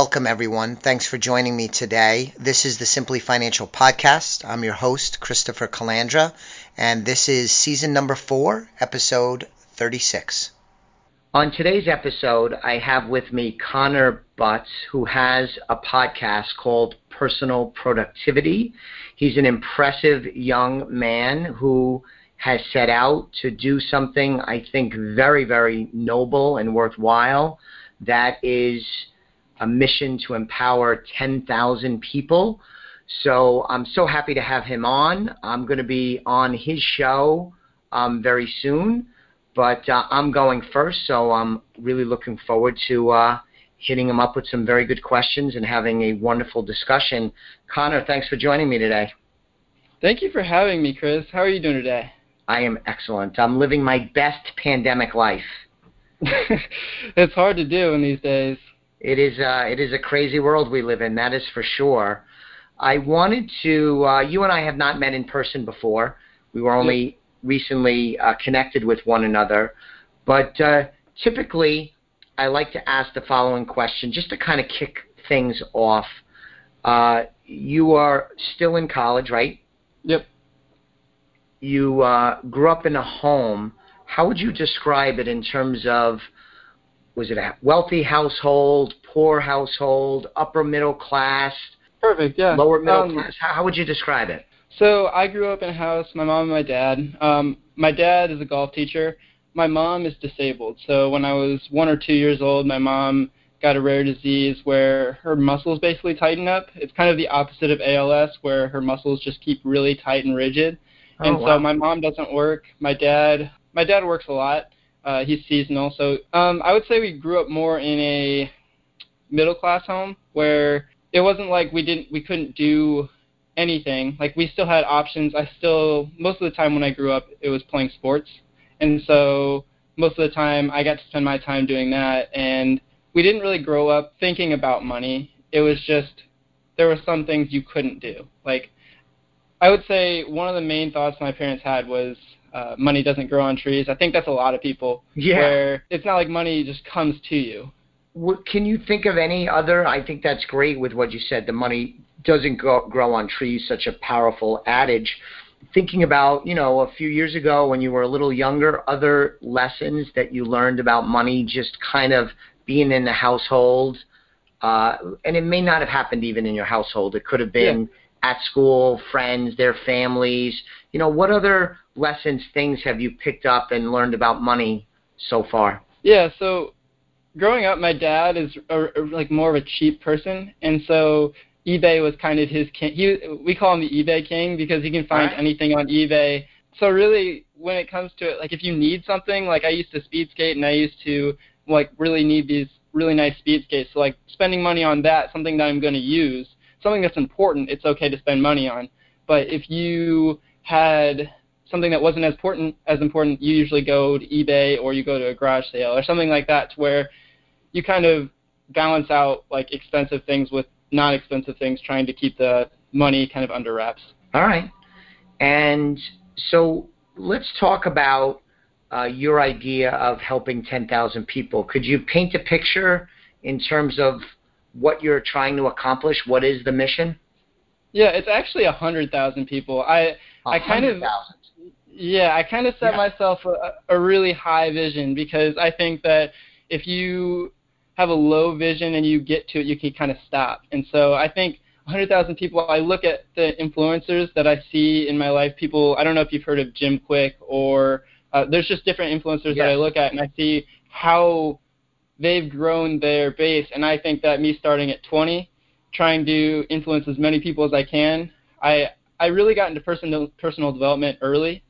Welcome, everyone. Thanks for joining me today. This is the Simply Financial Podcast. I'm your host, Christopher Calandra, and this is season number four, episode 36. On today's episode, I have with me Connor Butts, who has a podcast called Personal Productivity. He's an impressive young man who has set out to do something I think very, very noble and worthwhile. That is a mission to empower 10,000 people. So I'm so happy to have him on. I'm going to be on his show um, very soon, but uh, I'm going first, so I'm really looking forward to uh, hitting him up with some very good questions and having a wonderful discussion. Connor, thanks for joining me today. Thank you for having me, Chris. How are you doing today? I am excellent. I'm living my best pandemic life. it's hard to do in these days. It is uh, it is a crazy world we live in. That is for sure. I wanted to. Uh, you and I have not met in person before. We were only yep. recently uh, connected with one another. But uh, typically, I like to ask the following question just to kind of kick things off. Uh, you are still in college, right? Yep. You uh, grew up in a home. How would you describe it in terms of was it a wealthy household, poor household, upper middle class? Perfect, yeah. Lower middle um, class? How, how, would you describe it? So I grew up in a house, my mom and my dad. Um, my dad is a golf teacher. My mom is disabled. So when I was one or two years old, my mom got a rare disease where her muscles basically tighten up. It's kind of the opposite of ALS, where her muscles just keep really tight and rigid. Oh, and wow. so my mom doesn't work. My dad, my dad works a lot. Uh, he's seasonal. So um, I would say we grew up more in a middle class home where it wasn't like we didn't we couldn't do anything. Like we still had options. I still most of the time when I grew up it was playing sports. And so most of the time I got to spend my time doing that and we didn't really grow up thinking about money. It was just there were some things you couldn't do. Like I would say one of the main thoughts my parents had was uh, money doesn't grow on trees. I think that's a lot of people. Yeah. Where it's not like money just comes to you. What, can you think of any other? I think that's great with what you said. The money doesn't grow, grow on trees. Such a powerful adage. Thinking about, you know, a few years ago when you were a little younger, other lessons that you learned about money, just kind of being in the household, uh, and it may not have happened even in your household. It could have been yeah. at school, friends, their families. You know, what other lessons, things have you picked up and learned about money so far? Yeah, so growing up, my dad is a, a, like more of a cheap person, and so eBay was kind of his king. He we call him the eBay king because he can find right. anything on eBay. So really, when it comes to it, like if you need something, like I used to speed skate and I used to like really need these really nice speed skates. So like spending money on that, something that I'm going to use, something that's important, it's okay to spend money on. But if you had something that wasn't as important as important, you usually go to eBay or you go to a garage sale or something like that, to where you kind of balance out like expensive things with non-expensive things, trying to keep the money kind of under wraps. All right, and so let's talk about uh, your idea of helping 10,000 people. Could you paint a picture in terms of what you're trying to accomplish? What is the mission? Yeah, it's actually a hundred thousand people. I I kind of yeah, I kind of set yeah. myself a, a really high vision because I think that if you have a low vision and you get to it, you can kind of stop. And so I think 100,000 people, I look at the influencers that I see in my life. People, I don't know if you've heard of Jim Kwik or uh, there's just different influencers that I look at and I see how they've grown their base. And I think that me starting at 20, trying to influence as many people as I can, I I really got into personal personal development early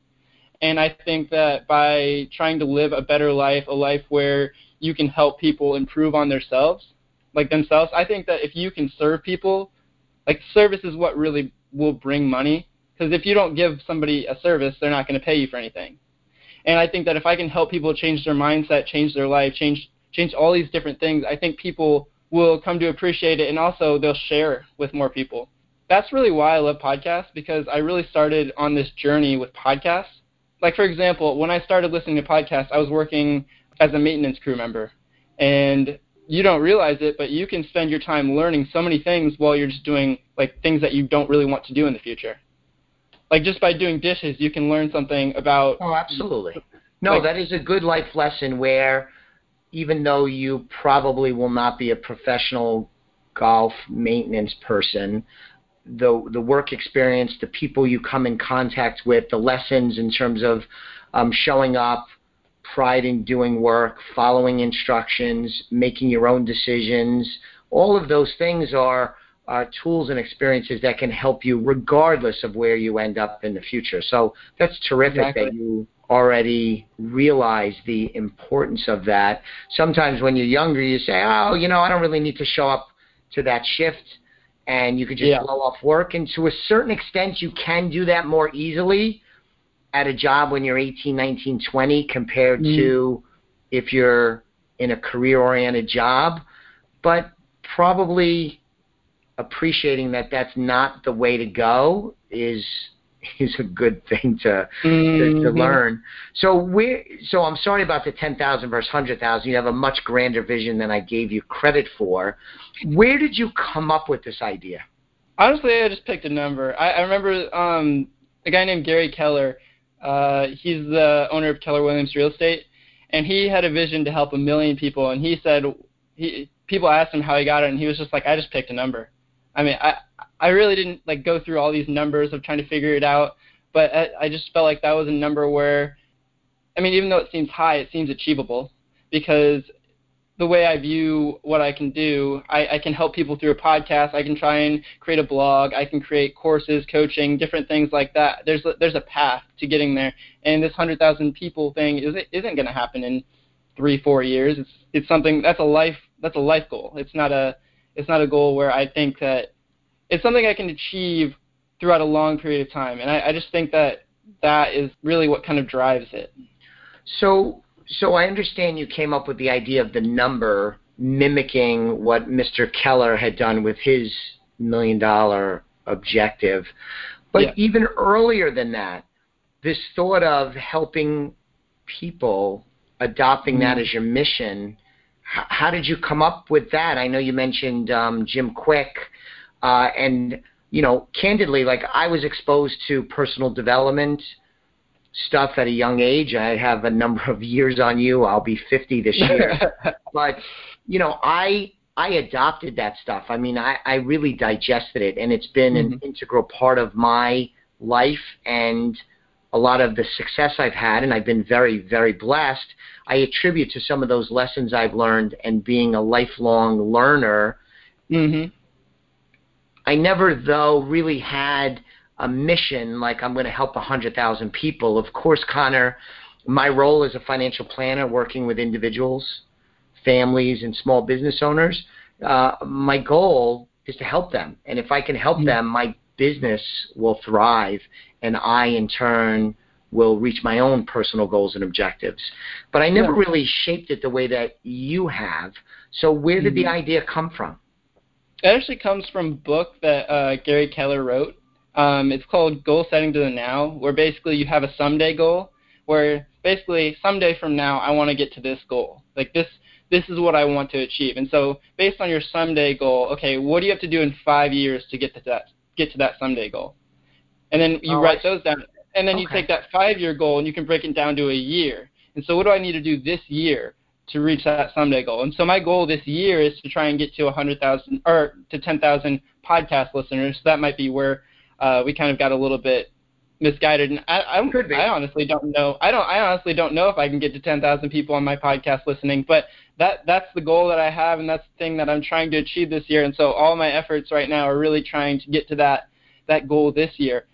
and I think that by trying to live a better life, a life where you can help people improve on themselves, like themselves, I think that if you can serve people, like service is what really will bring money. Because if you don't give somebody a service, they're not going to pay you for anything. And I think that if I can help people change their mindset, change their life, change change all these different things, I think people will come to appreciate it, and also they'll share with more people. That's really why I love podcasts because I really started on this journey with podcasts like for example, when I started listening to podcasts, I was working as a maintenance crew member, and you don't realize it, but you can spend your time learning so many things while you're just doing like things that you don't really want to do in the future. Like just by doing dishes, you can learn something about. Oh, absolutely. No, like, that is a good life lesson where even though you probably will not be a professional golf maintenance person, the the work experience, the people you come in contact with, the lessons in terms of um, showing up, pride in doing work, following instructions, making your own decisions, all of those things are are tools and experiences that can help you regardless of where you end up in the future. So that's terrific exactly. that you already realize the importance of that. Sometimes when you're younger, you say, oh, you know, I don't really need to show up to that shift and you could just yeah. blow off work. And to a certain extent, you can do that more easily at a job when you're 18, 19, 20 compared mm. to if you're in a career oriented job. But probably appreciating that that's not the way to go is is a good thing to mm-hmm. to, to, mm-hmm. learn. So we so I'm sorry about the ten thousand versus hundred thousand. You have a much grander vision than I gave you credit for. Where did you come up with this idea? Honestly, I just picked a number. I, I remember um, a guy named Gary Keller. Uh, he's the owner of Keller Williams Real Estate, and he had a vision to help a million people. And he said he people asked him how he got it, and he was just like, I just picked a number. I mean, I I really didn't like go through all these numbers of trying to figure it out, but I, I just felt like that was a number where, I mean, even though it seems high, it seems achievable because the way I view what I can do, I, I can help people through a podcast. I can try and create a blog. I can create courses, coaching, different things like that. There's a, there's a path to getting there, and this hundred thousand people thing isn't isn't going to happen in three four years. It's it's something that's a life that's a life goal. It's not a it's not a goal where I think that it's something I can achieve throughout a long period of time, and I, I just think that that is really what kind of drives it. So, so I understand you came up with the idea of the number mimicking what Mr. Keller had done with his million dollar objective. But yeah. even earlier than that, this thought of helping people adopting mm-hmm. that as your mission, how, how, did you come up with that? I know you mentioned um, Jim Kwik, uh, and you know, candidly, like I was exposed to personal development stuff at a young age. I have a number of years on you. I'll be 50 this year. but, you know, I I adopted that stuff. I mean, I, I really digested it, and it's been mm-hmm. an integral part of my life and a lot of the success I've had, and I've been very, very blessed. I attribute to some of those lessons I've learned and being a lifelong learner. Mm-hmm. I never, though, really had a mission like I'm going to help 100,000 people. Of course, Connor, my role as a financial planner working with individuals, families, and small business owners, uh, my goal is to help them. And if I can help mm-hmm. them, my business will thrive, and I, in turn, will reach my own personal goals and objectives. But I never yeah. really shaped it the way that you have. So, where did mm-hmm. the idea come from? It actually comes from a book that uh, Gary Keller wrote. Um, it's called Goal Setting to the Now, where basically you have a someday goal, where basically someday from now I want to get to this goal. Like this, this is what I want to achieve. And so based on your someday goal, okay, what do you have to do in five years to get to that get to that someday goal? And then you oh, write those down, and then okay. you take that five-year goal and you can break it down to a year. And so what do I need to do this year? to reach that someday goal. And so my goal this year is to try and get to 100,000 or to 10,000 podcast listeners. So that might be where uh, we kind of got a little bit misguided. And I, I, Could be. I honestly don't know. I don't. I honestly don't know if I can get to 10,000 people on my podcast listening. But that that's the goal that I have, and that's the thing that I'm trying to achieve this year. And so all my efforts right now are really trying to get to that that goal this year.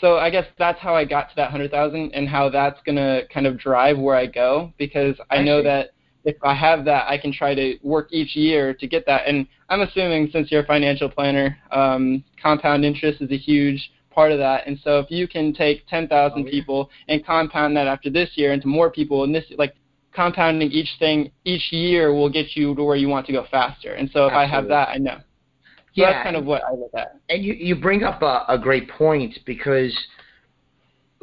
So I guess that's how I got to that 100,000 and how that's going to kind of drive where I go because I, I know see. that if I have that, I can try to work each year to get that. And I'm assuming since you're a financial planner, um, compound interest is a huge part of that. And so if you can take 10,000 oh, yeah. people and compound that after this year into more people, and this like compounding each thing each year will get you to where you want to go faster. And so if Absolutely. I have that, I know. So yeah, that's kind of what I look at. And you you bring up a, a great point because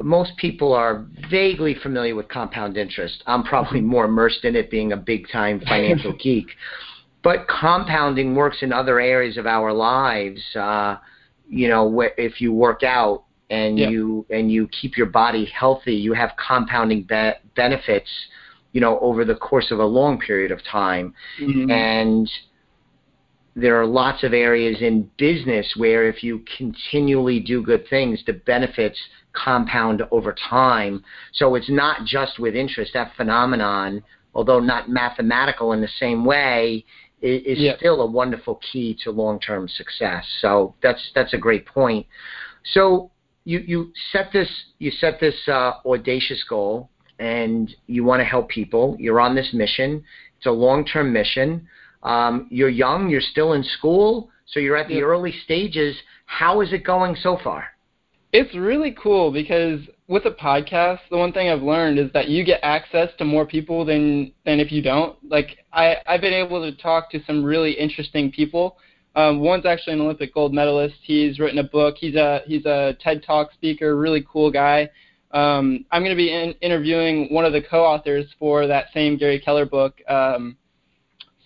most people are vaguely familiar with compound interest. I'm probably more immersed in it being a big time financial geek. but compounding works in other areas of our lives. Uh, you know, if you work out and yeah. you and you keep your body healthy, you have compounding be- benefits. You know, over the course of a long period of time, mm-hmm. and there are lots of areas in business where if you continually do good things, the benefits compound over time. So it's not just with interest. That phenomenon, although not mathematical in the same way, is, yep. still a wonderful key to long-term success. So that's that's a great point. So you you set this you set this uh, audacious goal, and you want to help people. You're on this mission. It's a long-term mission. Um, you're young. You're still in school, so you're at the yep. early stages. How is it going so far? It's really cool because with a podcast, the one thing I've learned is that you get access to more people than than if you don't. Like I I've been able to talk to some really interesting people. Um, one's actually an Olympic gold medalist. He's written a book. He's a he's a TED Talk speaker. Really cool guy. Um, I'm going to be in, interviewing one of the co-authors for that same Gary Keller book um,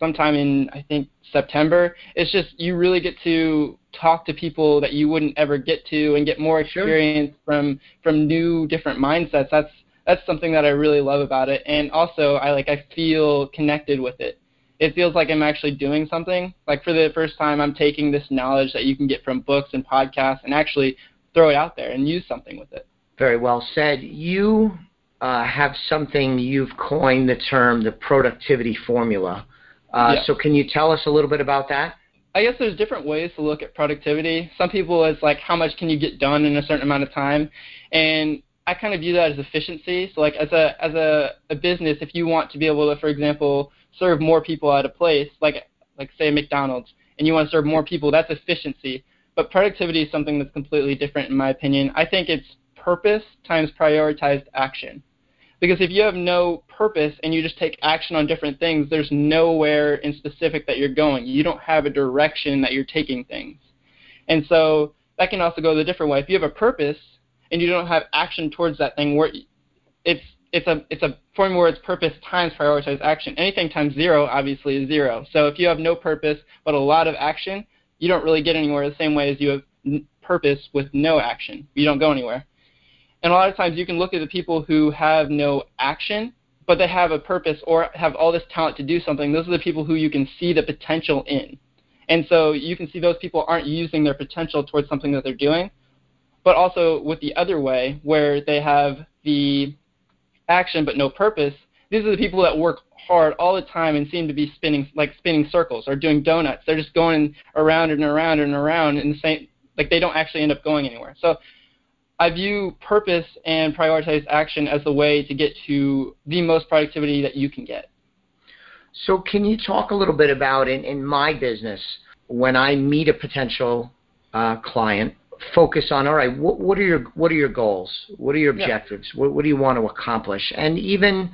sometime in I think September. It's just you really get to talk to people that you wouldn't ever get to and get more experience sure. from from new different mindsets. That's that's something that I really love about it. And also I like I feel connected with it. It feels like I'm actually doing something. Like for the first time I'm taking this knowledge that you can get from books and podcasts and actually throw it out there and use something with it. Very well said. You uh, have something you've coined the term the productivity formula. Uh, yeah. So can you tell us a little bit about that? I guess there's different ways to look at productivity. Some people it's like how much can you get done in a certain amount of time, and I kind of view that as efficiency. So like as a as a, a business, if you want to be able to, for example, serve more people at a place, like like say McDonald's, and you want to serve more people, that's efficiency. But productivity is something that's completely different in my opinion. I think it's purpose times prioritized action. Because if you have no purpose and you just take action on different things, there's nowhere in specific that you're going. You don't have a direction that you're taking things. And so that can also go the different way. If you have a purpose and you don't have action towards that thing, where it's it's a it's a formula where it's purpose times prioritized action. Anything times zero obviously is zero. So if you have no purpose but a lot of action, you don't really get anywhere the same way as you have purpose with no action. You don't go anywhere. And a lot of times you can look at the people who have no action, but they have a purpose or have all this talent to do something. Those are the people who you can see the potential in. And so you can see those people aren't using their potential towards something that they're doing. But also with the other way, where they have the action but no purpose, these are the people that work hard all the time and seem to be spinning like spinning circles or doing donuts. They're just going around and around and around in the same like they don't actually end up going anywhere. So I view purpose and prioritized action as the way to get to the most productivity that you can get. So, can you talk a little bit about in, in my business when I meet a potential uh, client? Focus on all right. What, what, are your what are your goals? What are your objectives? Yeah. What, what do you want to accomplish? And even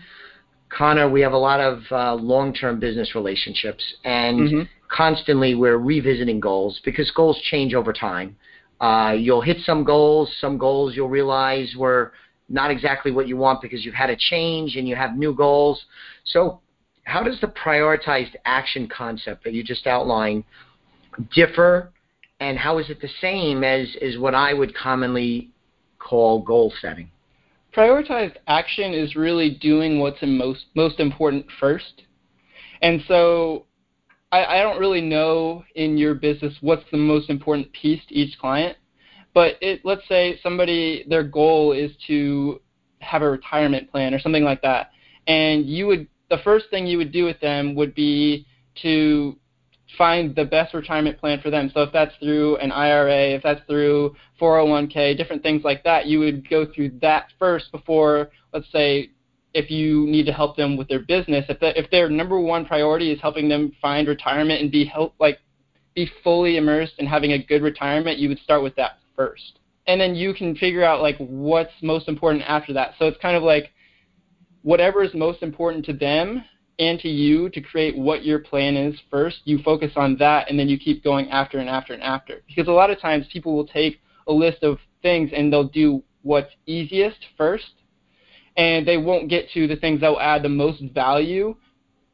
Connor, we have a lot of uh, long-term business relationships, and mm-hmm. constantly we're revisiting goals because goals change over time. Uh, you'll hit some goals. Some goals you'll realize were not exactly what you want because you've had a change and you have new goals. So, how does the prioritized action concept that you just outlined differ, and how is it the same as, as what I would commonly call goal setting? Prioritized action is really doing what's most most important first. And so I, I don't really know in your business what's the most important piece to each client, but it let's say somebody their goal is to have a retirement plan or something like that, and you would the first thing you would do with them would be to find the best retirement plan for them. So if that's through an IRA, if that's through 401k, different things like that, you would go through that first before, let's say, if you need to help them with their business, if if their number one priority is helping them find retirement and be help like be fully immersed in having a good retirement, you would start with that first. And then you can figure out like what's most important after that. So it's kind of like whatever is most important to them and to you to create what your plan is first, you focus on that and then you keep going after and after and after. Because a lot of times people will take a list of things and they'll do what's easiest first and they won't get to the things that will add the most value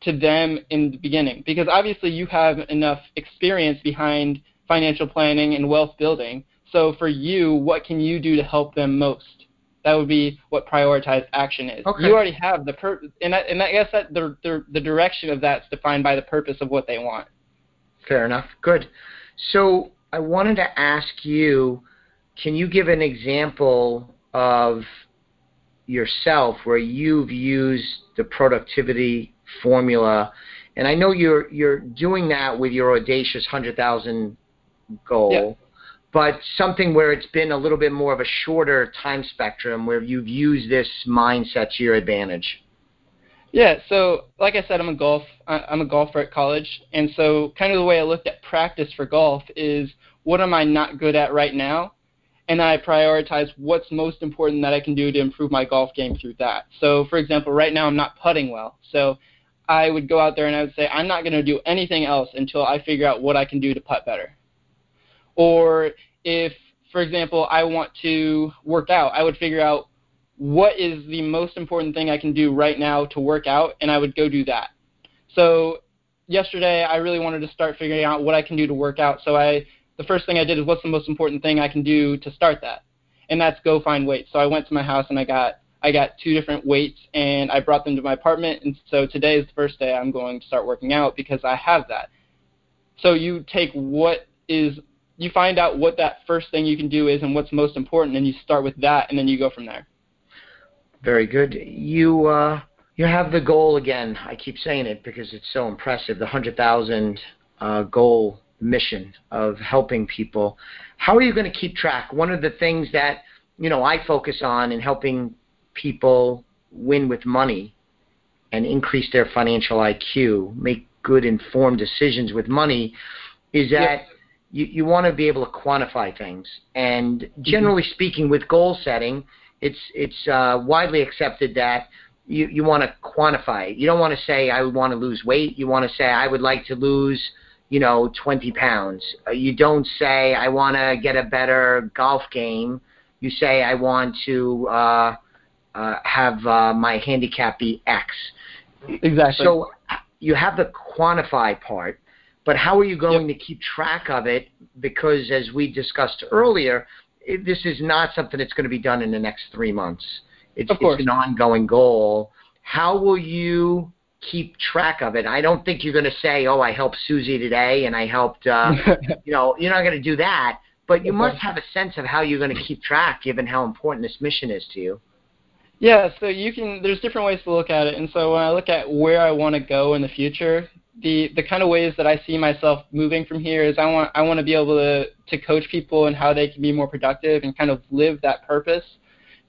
to them in the beginning because obviously you have enough experience behind financial planning and wealth building. So for you, what can you do to help them most? That would be what prioritized action is. Okay. You already have the per, and I, and I guess that the, the the direction of that's defined by the purpose of what they want. Fair enough. Good. So I wanted to ask you, can you give an example of yourself where you've used the productivity formula? And I know you're you're doing that with your audacious hundred thousand goal. Yeah but something where it's been a little bit more of a shorter time spectrum where you've used this mindset to your advantage. Yeah, so like I said, I'm a golf I'm a golfer at college, and so kind of the way I looked at practice for golf is what am I not good at right now, and I prioritize what's most important that I can do to improve my golf game through that. So for example, right now I'm not putting well, so I would go out there and I would say I'm not going to do anything else until I figure out what I can do to putt better. Or if, for example, I want to work out, I would figure out what is the most important thing I can do right now to work out, and I would go do that. So yesterday, I really wanted to start figuring out what I can do to work out. So I, the first thing I did is what's the most important thing I can do to start that, and that's go find weights. So I went to my house and I got I got two different weights and I brought them to my apartment. And so today is the first day I'm going to start working out because I have that. So you take what is you find out what that first thing you can do is and what's most important, and you start with that, and then you go from there. Very good. You uh, you have the goal again. I keep saying it because it's so impressive. The hundred thousand uh, goal mission of helping people. How are you going to keep track? One of the things that you know I focus on in helping people win with money and increase their financial IQ, make good informed decisions with money, is that you, you want to be able to quantify things. And mm-hmm. generally mm-hmm. speaking, with goal setting, it's it's uh, widely accepted that you, you want to quantify it. You don't want to say I would want to lose weight. You want to say I would like to lose, you know, 20 pounds. Uh, you don't say I want to get a better golf game. You say I want to uh, uh, have uh, my handicap be X. Exactly. So you have the quantify part, but how are you going yep. to keep track of it? Because as we discussed earlier, it, this is not something that's going to be done in the next three months. It's, it's an ongoing goal. How will you keep track of it? I don't think you're going to say, "Oh, I helped Susie today, and I helped." Uh, you know, you're not going to do that. But you must have a sense of how you're going to keep track, given how important this mission is to you. Yeah, so you can. There's different ways to look at it, and so when I look at where I want to go in the future, the the kind of ways that I see myself moving from here is I want I want to be able to to coach people and how they can be more productive and kind of live that purpose.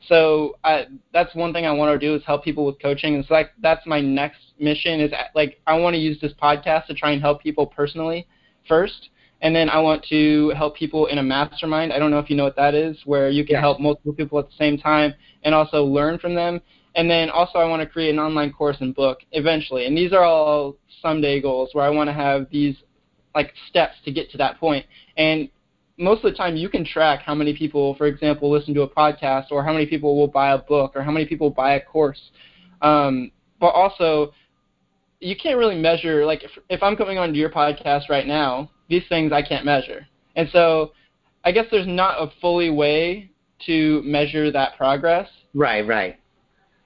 So I, that's one thing I want to do is help people with coaching. And so like that's my next mission is like I want to use this podcast to try and help people personally first, and then I want to help people in a mastermind. I don't know if you know what that is, where you can yes. help multiple people at the same time and also learn from them. And then also I want to create an online course and book eventually. And these are all someday goals where I want to have these like steps to get to that point. And most of the time you can track how many people, for example, listen to a podcast or how many people will buy a book or how many people buy a course. Um, but also you can't really measure like if, if I'm coming onto your podcast right now, these things I can't measure. And so I guess there's not a fully way to measure that progress. Right, right.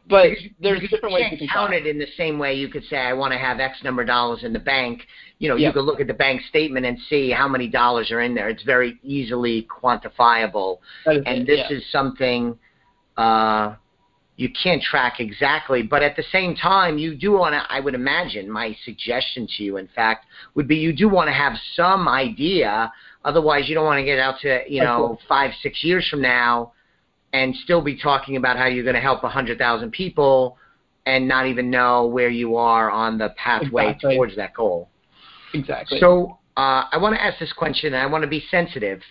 But there's different ways you can count it in the same way you could say I want to have X number of dollars in the bank. You know, you can look at the bank statement and see how many dollars are in there. It's very easily quantifiable. and this yeah. is something uh, you can't track exactly, but at the same time, you do want to. I would imagine my suggestion to you, in fact, would be you do want to have some idea. Otherwise, you don't want to get out to you know five, six years from now and still be talking about how you're going to help 100,000 people and not even know where you are on the pathway exactly. towards that goal. Exactly. So uh, I want to ask this question, and I want to be sensitive.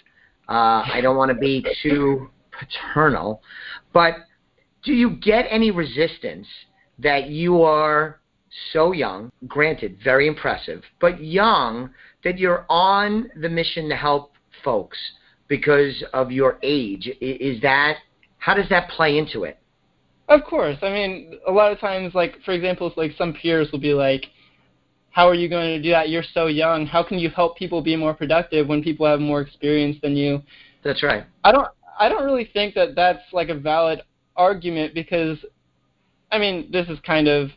Uh, I don't want to be too paternal, but do you get any resistance that you are so young, granted, very impressive, but young, that you're on the mission to help folks because of your age? Is that how does that play into it? Of course. I mean, a lot of times, like for example, like some peers will be like, how are you going to do that? You're so young. How can you help people be more productive when people have more experience than you? That's right. I don't I don't really think that that's like a valid argument because I mean, this is kind of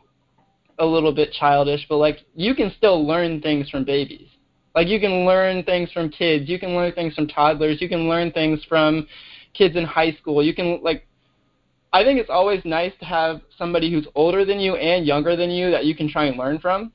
a little bit childish, but like you can still learn things from babies. Like you can learn things from kids, you can learn things from toddlers, you can learn things from kids in high school. You can like I think it's always nice to have somebody who's older than you and younger than you that you can try and learn from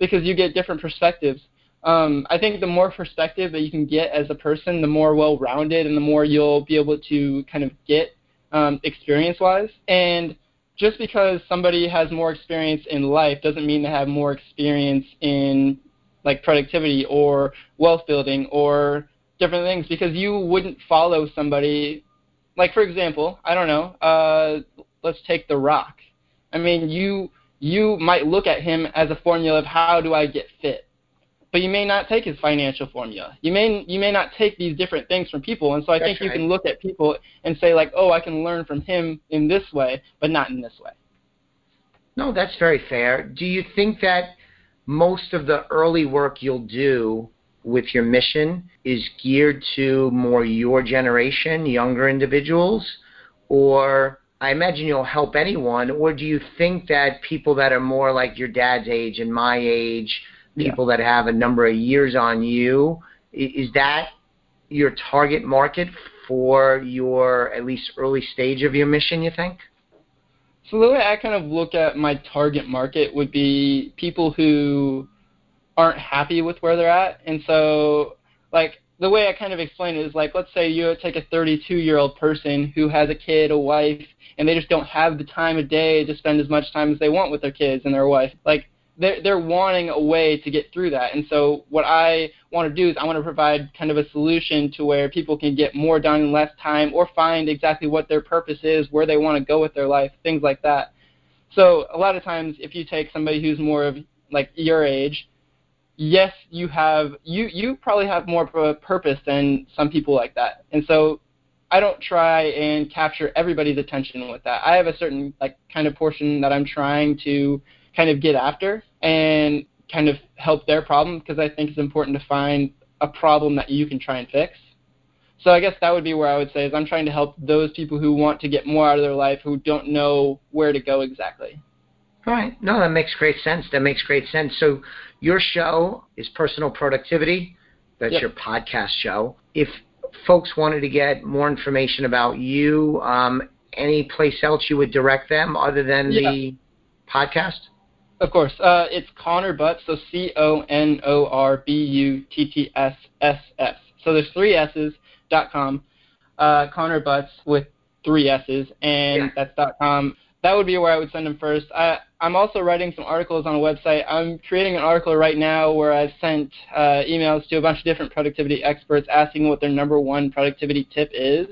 because you get different perspectives. Um, I think the more perspective that you can get as a person, the more well-rounded and the more you'll be able to kind of get um, experience-wise. And just because somebody has more experience in life doesn't mean they have more experience in like productivity or wealth building or different things because you wouldn't follow somebody like for example, I don't know, uh, let's take The Rock. I mean, you you might look at him as a formula of how do I get fit, but you may not take his financial formula. You may you may not take these different things from people, and so I That's think you can look at people and say like, oh, I can learn from him in this way, but not in this way. No, that's very fair. Do you think that most of the early work you'll do with your mission is geared to more your generation, younger individuals, or I imagine you'll help anyone, or do you think that people that are more like your dad's age and my age, people yeah. that have a number of years on you, is that your target market for your at least early stage of your mission, you think? So the way I kind of look at my target market would be people who aren't happy with where they're at. And so like the way I kind of explain it is like let's say you take a 32 year old person who has a kid, a wife, and they just don't have the time of day to spend as much time as they want with their kids and their wife. Like they're they're wanting a way to get through that. And so what I want to do is I want to provide kind of a solution to where people can get more done in less time or find exactly what their purpose is, where they want to go with their life, things like that. So a lot of times if you take somebody who's more of like your age, yes, you have you you probably have more of a purpose than some people like that. And so I don't try and capture everybody's attention with that. I have a certain like kind of portion that I'm trying to kind of get after and kind of help their problem because I think it's important to find a problem that you can try and fix. So I guess that would be where I would say is I'm trying to help those people who want to get more out of their life who don't know where to go exactly. Right. No, that makes great sense. That makes great sense. So your show is Personal Productivity. That's yep. your podcast show. If folks wanted to get more information about you, um, any place else you would direct them other than yeah. the podcast? Of course. Uh, it's Connor Butts, so C O N O R B U T T S S S. So there's three S's dot com. Uh, Connor Butts with three S's, and Yeah. that's dot com. That would be where I would send them first. I, I'm also writing some articles on a website. I'm creating an article right now where I've sent uh, emails to a bunch of different productivity experts asking what their number one productivity tip is.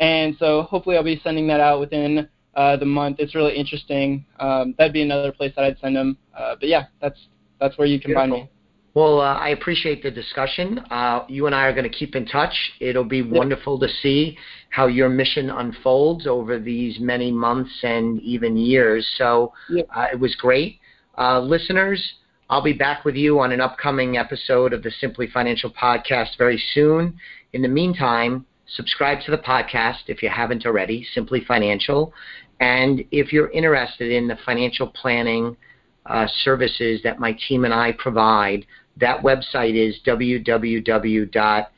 And so hopefully I'll be sending that out within uh, the month. It's really interesting. Um, that'd be another place that I'd send them. Uh, but yeah, that's that's where you can find me. Well, uh, I appreciate the discussion. Uh, you and I are going to keep in touch. It'll be wonderful to see how your mission unfolds over these many months and even years. So Yep. uh, it was great. Uh, listeners, I'll be back with you on an upcoming episode of the Simply Financial podcast very soon. In the meantime, subscribe to the podcast if you haven't already, Simply Financial. And if you're interested in the financial planning uh, services that my team and I provide, that website is www.elliottwealth.com.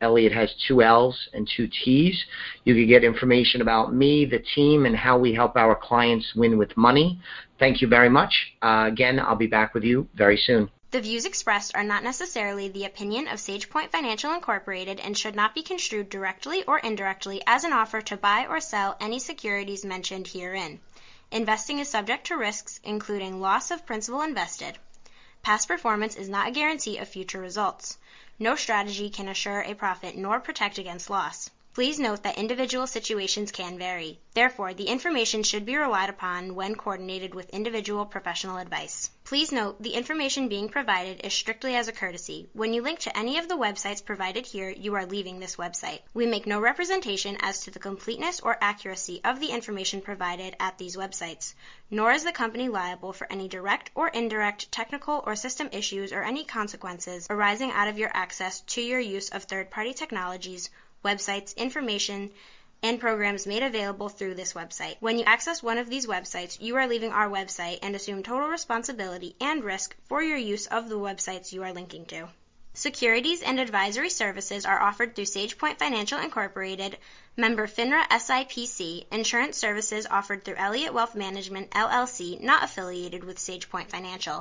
Elliott has two L's and two T's. You can get information about me, the team, and how we help our clients win with money. Thank you very much. Uh, again, I'll be back with you very soon. The views expressed are not necessarily the opinion of SagePoint Financial Incorporated and should not be construed directly or indirectly as an offer to buy or sell any securities mentioned herein. Investing is subject to risks, including loss of principal invested. Past performance is not a guarantee of future results. No strategy can assure a profit nor protect against loss. Please note that individual situations can vary. Therefore, the information should be relied upon when coordinated with individual professional advice. Please note the information being provided is strictly as a courtesy. When you link to any of the websites provided here, you are leaving this website. We make no representation as to the completeness or accuracy of the information provided at these websites, nor is the company liable for any direct or indirect technical or system issues or any consequences arising out of your access to your use of third-party technologies websites, information, and programs made available through this website. When you access one of these websites, you are leaving our website and assume total responsibility and risk for your use of the websites you are linking to. Securities and advisory services are offered through SagePoint Financial Incorporated, member FINRA SIPC, insurance services offered through Elliott Wealth Management LLC, not affiliated with SagePoint Financial.